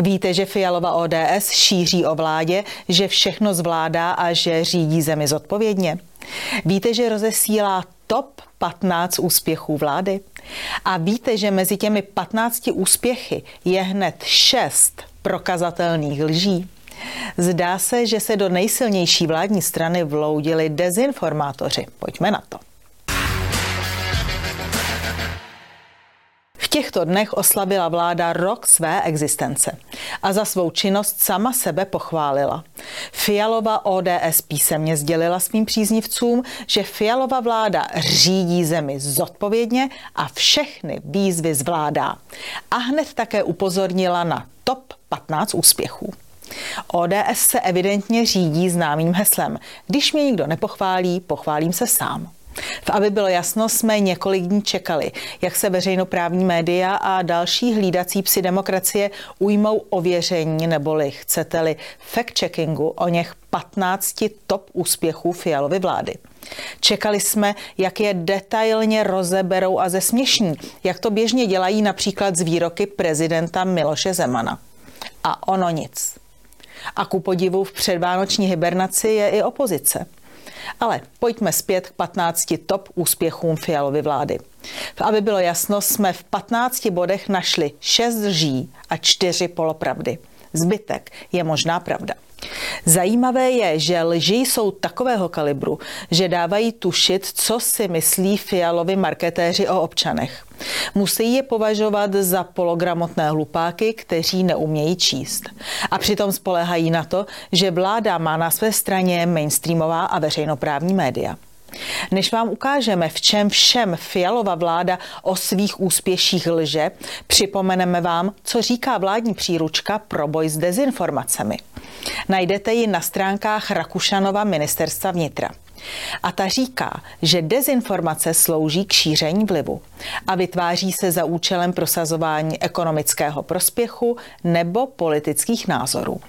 Víte, že Fialova ODS šíří o vládě, že všechno zvládá a že řídí zemi zodpovědně? Víte, že rozesílá top 15 úspěchů vlády? A víte, že mezi těmi 15 úspěchy je hned 6 prokazatelných lží? Zdá se, že se do nejsilnější vládní strany vloudili dezinformátoři. Pojďme na to. Těchto dnech oslavila vláda rok své existence a za svou činnost sama sebe pochválila. Fialova ODS písemně sdělila svým příznivcům, že Fialova vláda řídí zemi zodpovědně a všechny výzvy zvládá. A hned také upozornila na top 15 úspěchů. ODS se evidentně řídí známým heslem. Když mě nikdo nepochválí, pochválím se sám. Aby bylo jasno, jsme několik dní čekali, jak se veřejnoprávní média a další hlídací psi demokracie ujmou ověření, neboli chcete-li fact-checkingu o něch 15 top úspěchů Fialovy vlády. Čekali jsme, jak je detailně rozeberou a zesměšní, jak to běžně dělají například z výroky prezidenta Miloše Zemana. A ono nic. A ku podivu v předvánoční hibernaci je i opozice. Ale pojďme zpět k 15 top úspěchům Fialovy vlády. Aby bylo jasno, jsme v 15 bodech našli 6 lží a 4 polopravdy. Zbytek je možná pravda. Zajímavé je, že lži jsou takového kalibru, že dávají tušit, co si myslí Fialovi marketéři o občanech. Musí je považovat za pologramotné hlupáky, kteří neumějí číst. A přitom spolehají na to, že vláda má na své straně mainstreamová a veřejnoprávní média. Než vám ukážeme, v čem všem Fialova vláda o svých úspěších lže, připomeneme vám, co říká vládní příručka pro boj s dezinformacemi. Najdete ji na stránkách Rakušanova ministerstva vnitra. A ta říká, že dezinformace slouží k šíření vlivu a vytváří se za účelem prosazování ekonomického prospěchu nebo politických názorů.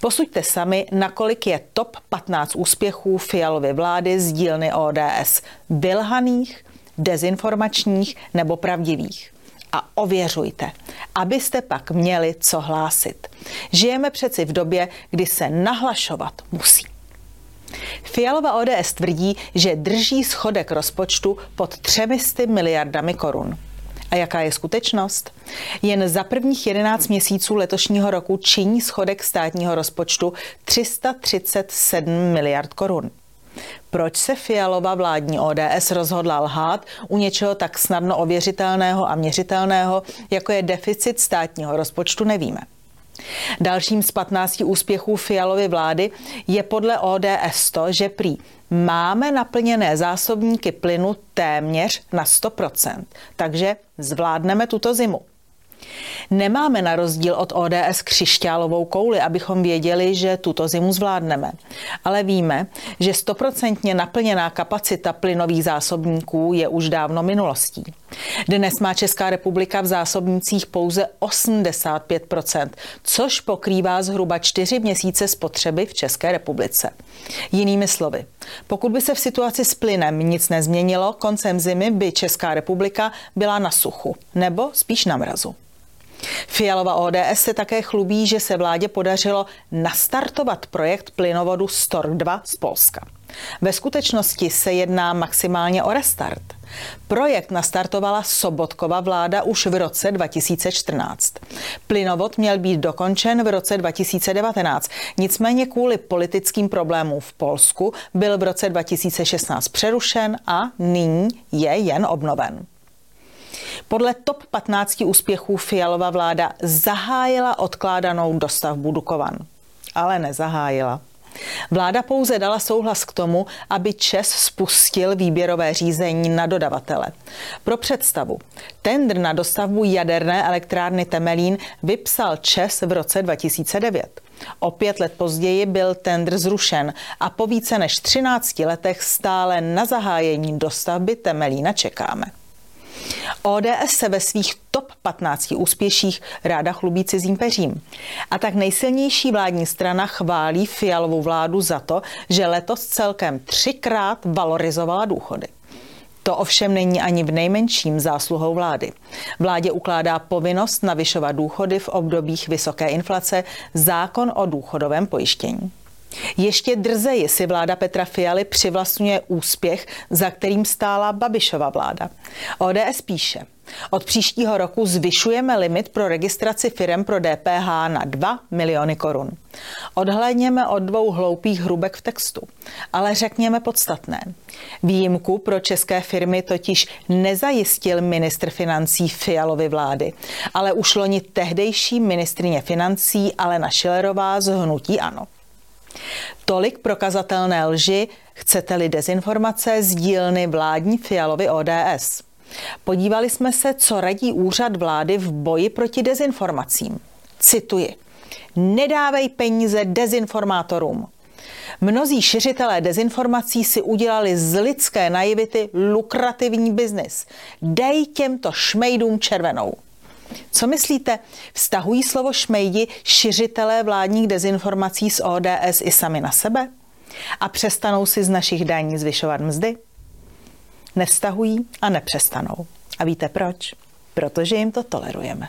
Posuďte sami, nakolik je top 15 úspěchů Fialovy vlády z dílny ODS vylhaných, dezinformačních nebo pravdivých. A ověřujte, abyste pak měli co hlásit. Žijeme přeci v době, kdy se nahlašovat musí. Fialova ODS tvrdí, že drží schodek rozpočtu pod 300 miliardami korun. A jaká je skutečnost? Jen za prvních 11 měsíců letošního roku činí schodek státního rozpočtu 337 miliard korun. Proč se Fialova vládní ODS rozhodla lhát u něčeho tak snadno ověřitelného a měřitelného, jako je deficit státního rozpočtu, nevíme. Dalším z 15 úspěchů Fialovy vlády je podle ODS to, že prý máme naplněné zásobníky plynu téměř na 100%, takže zvládneme tuto zimu. Nemáme na rozdíl od ODS křišťálovou kouli, abychom věděli, že tuto zimu zvládneme. Ale víme, že stoprocentně naplněná kapacita plynových zásobníků je už dávno minulostí. Dnes má Česká republika v zásobnících pouze 85% což pokrývá zhruba 4 měsíce spotřeby v České republice. Jinými slovy, pokud by se v situaci s plynem nic nezměnilo, koncem zimy by Česká republika byla na suchu nebo spíš na mrazu. Fialova ODS se také chlubí, že se vládě podařilo nastartovat projekt plynovodu Stork 2 z Polska. Ve skutečnosti se jedná maximálně o restart. Projekt nastartovala Sobotkova vláda už v roce 2014. Plynovod měl být dokončen v roce 2019, nicméně kvůli politickým problémům v Polsku byl v roce 2016 přerušen a nyní je jen obnoven. Podle top 15 úspěchů Fialova vláda zahájila odkládanou dostavbu Dukovan. Ale nezahájila. Vláda pouze dala souhlas k tomu, aby ČES spustil výběrové řízení na dodavatele. Pro představu, tendr na dostavbu jaderné elektrárny Temelín vypsal ČES v roce 2009. O pět let později byl tendr zrušen a po více než 13 letech stále na zahájení dostavby Temelína čekáme. ODS se ve svých top 15 úspěších ráda chlubí cizím peřím. A tak nejsilnější vládní strana chválí Fialovou vládu za to, že letos celkem třikrát valorizovala důchody. To ovšem není ani v nejmenším zásluhou vlády. Vládě ukládá povinnost navyšovat důchody v obdobích vysoké inflace zákon o důchodovém pojištění. Ještě drzeji si vláda Petra Fialy přivlastňuje úspěch, za kterým stála Babišova vláda. ODS píše, od příštího roku zvyšujeme limit pro registraci firem pro DPH na 2 miliony korun. Odhlédněme od dvou hloupých hrubek v textu, ale řekněme podstatné. Výjimku pro české firmy totiž nezajistil ministr financí Fialovy vlády, ale už loni tehdejší ministrině financí Alena Šilerová z Hnutí Ano. Tolik prokazatelné lži, chcete-li dezinformace z dílny vládní Fialovy ODS. Podívali jsme se, co radí úřad vlády v boji proti dezinformacím. Cituji. Nedávej peníze dezinformátorům. Mnozí šiřitelé dezinformací si udělali z lidské naivity lukrativní biznis. Dej těmto šmejdům červenou. Co myslíte, vztahují slovo šmejdi šiřitelé vládních dezinformací z ODS i sami na sebe? A přestanou si z našich daní zvyšovat mzdy? Nevztahují a nepřestanou. A víte proč? Protože jim to tolerujeme.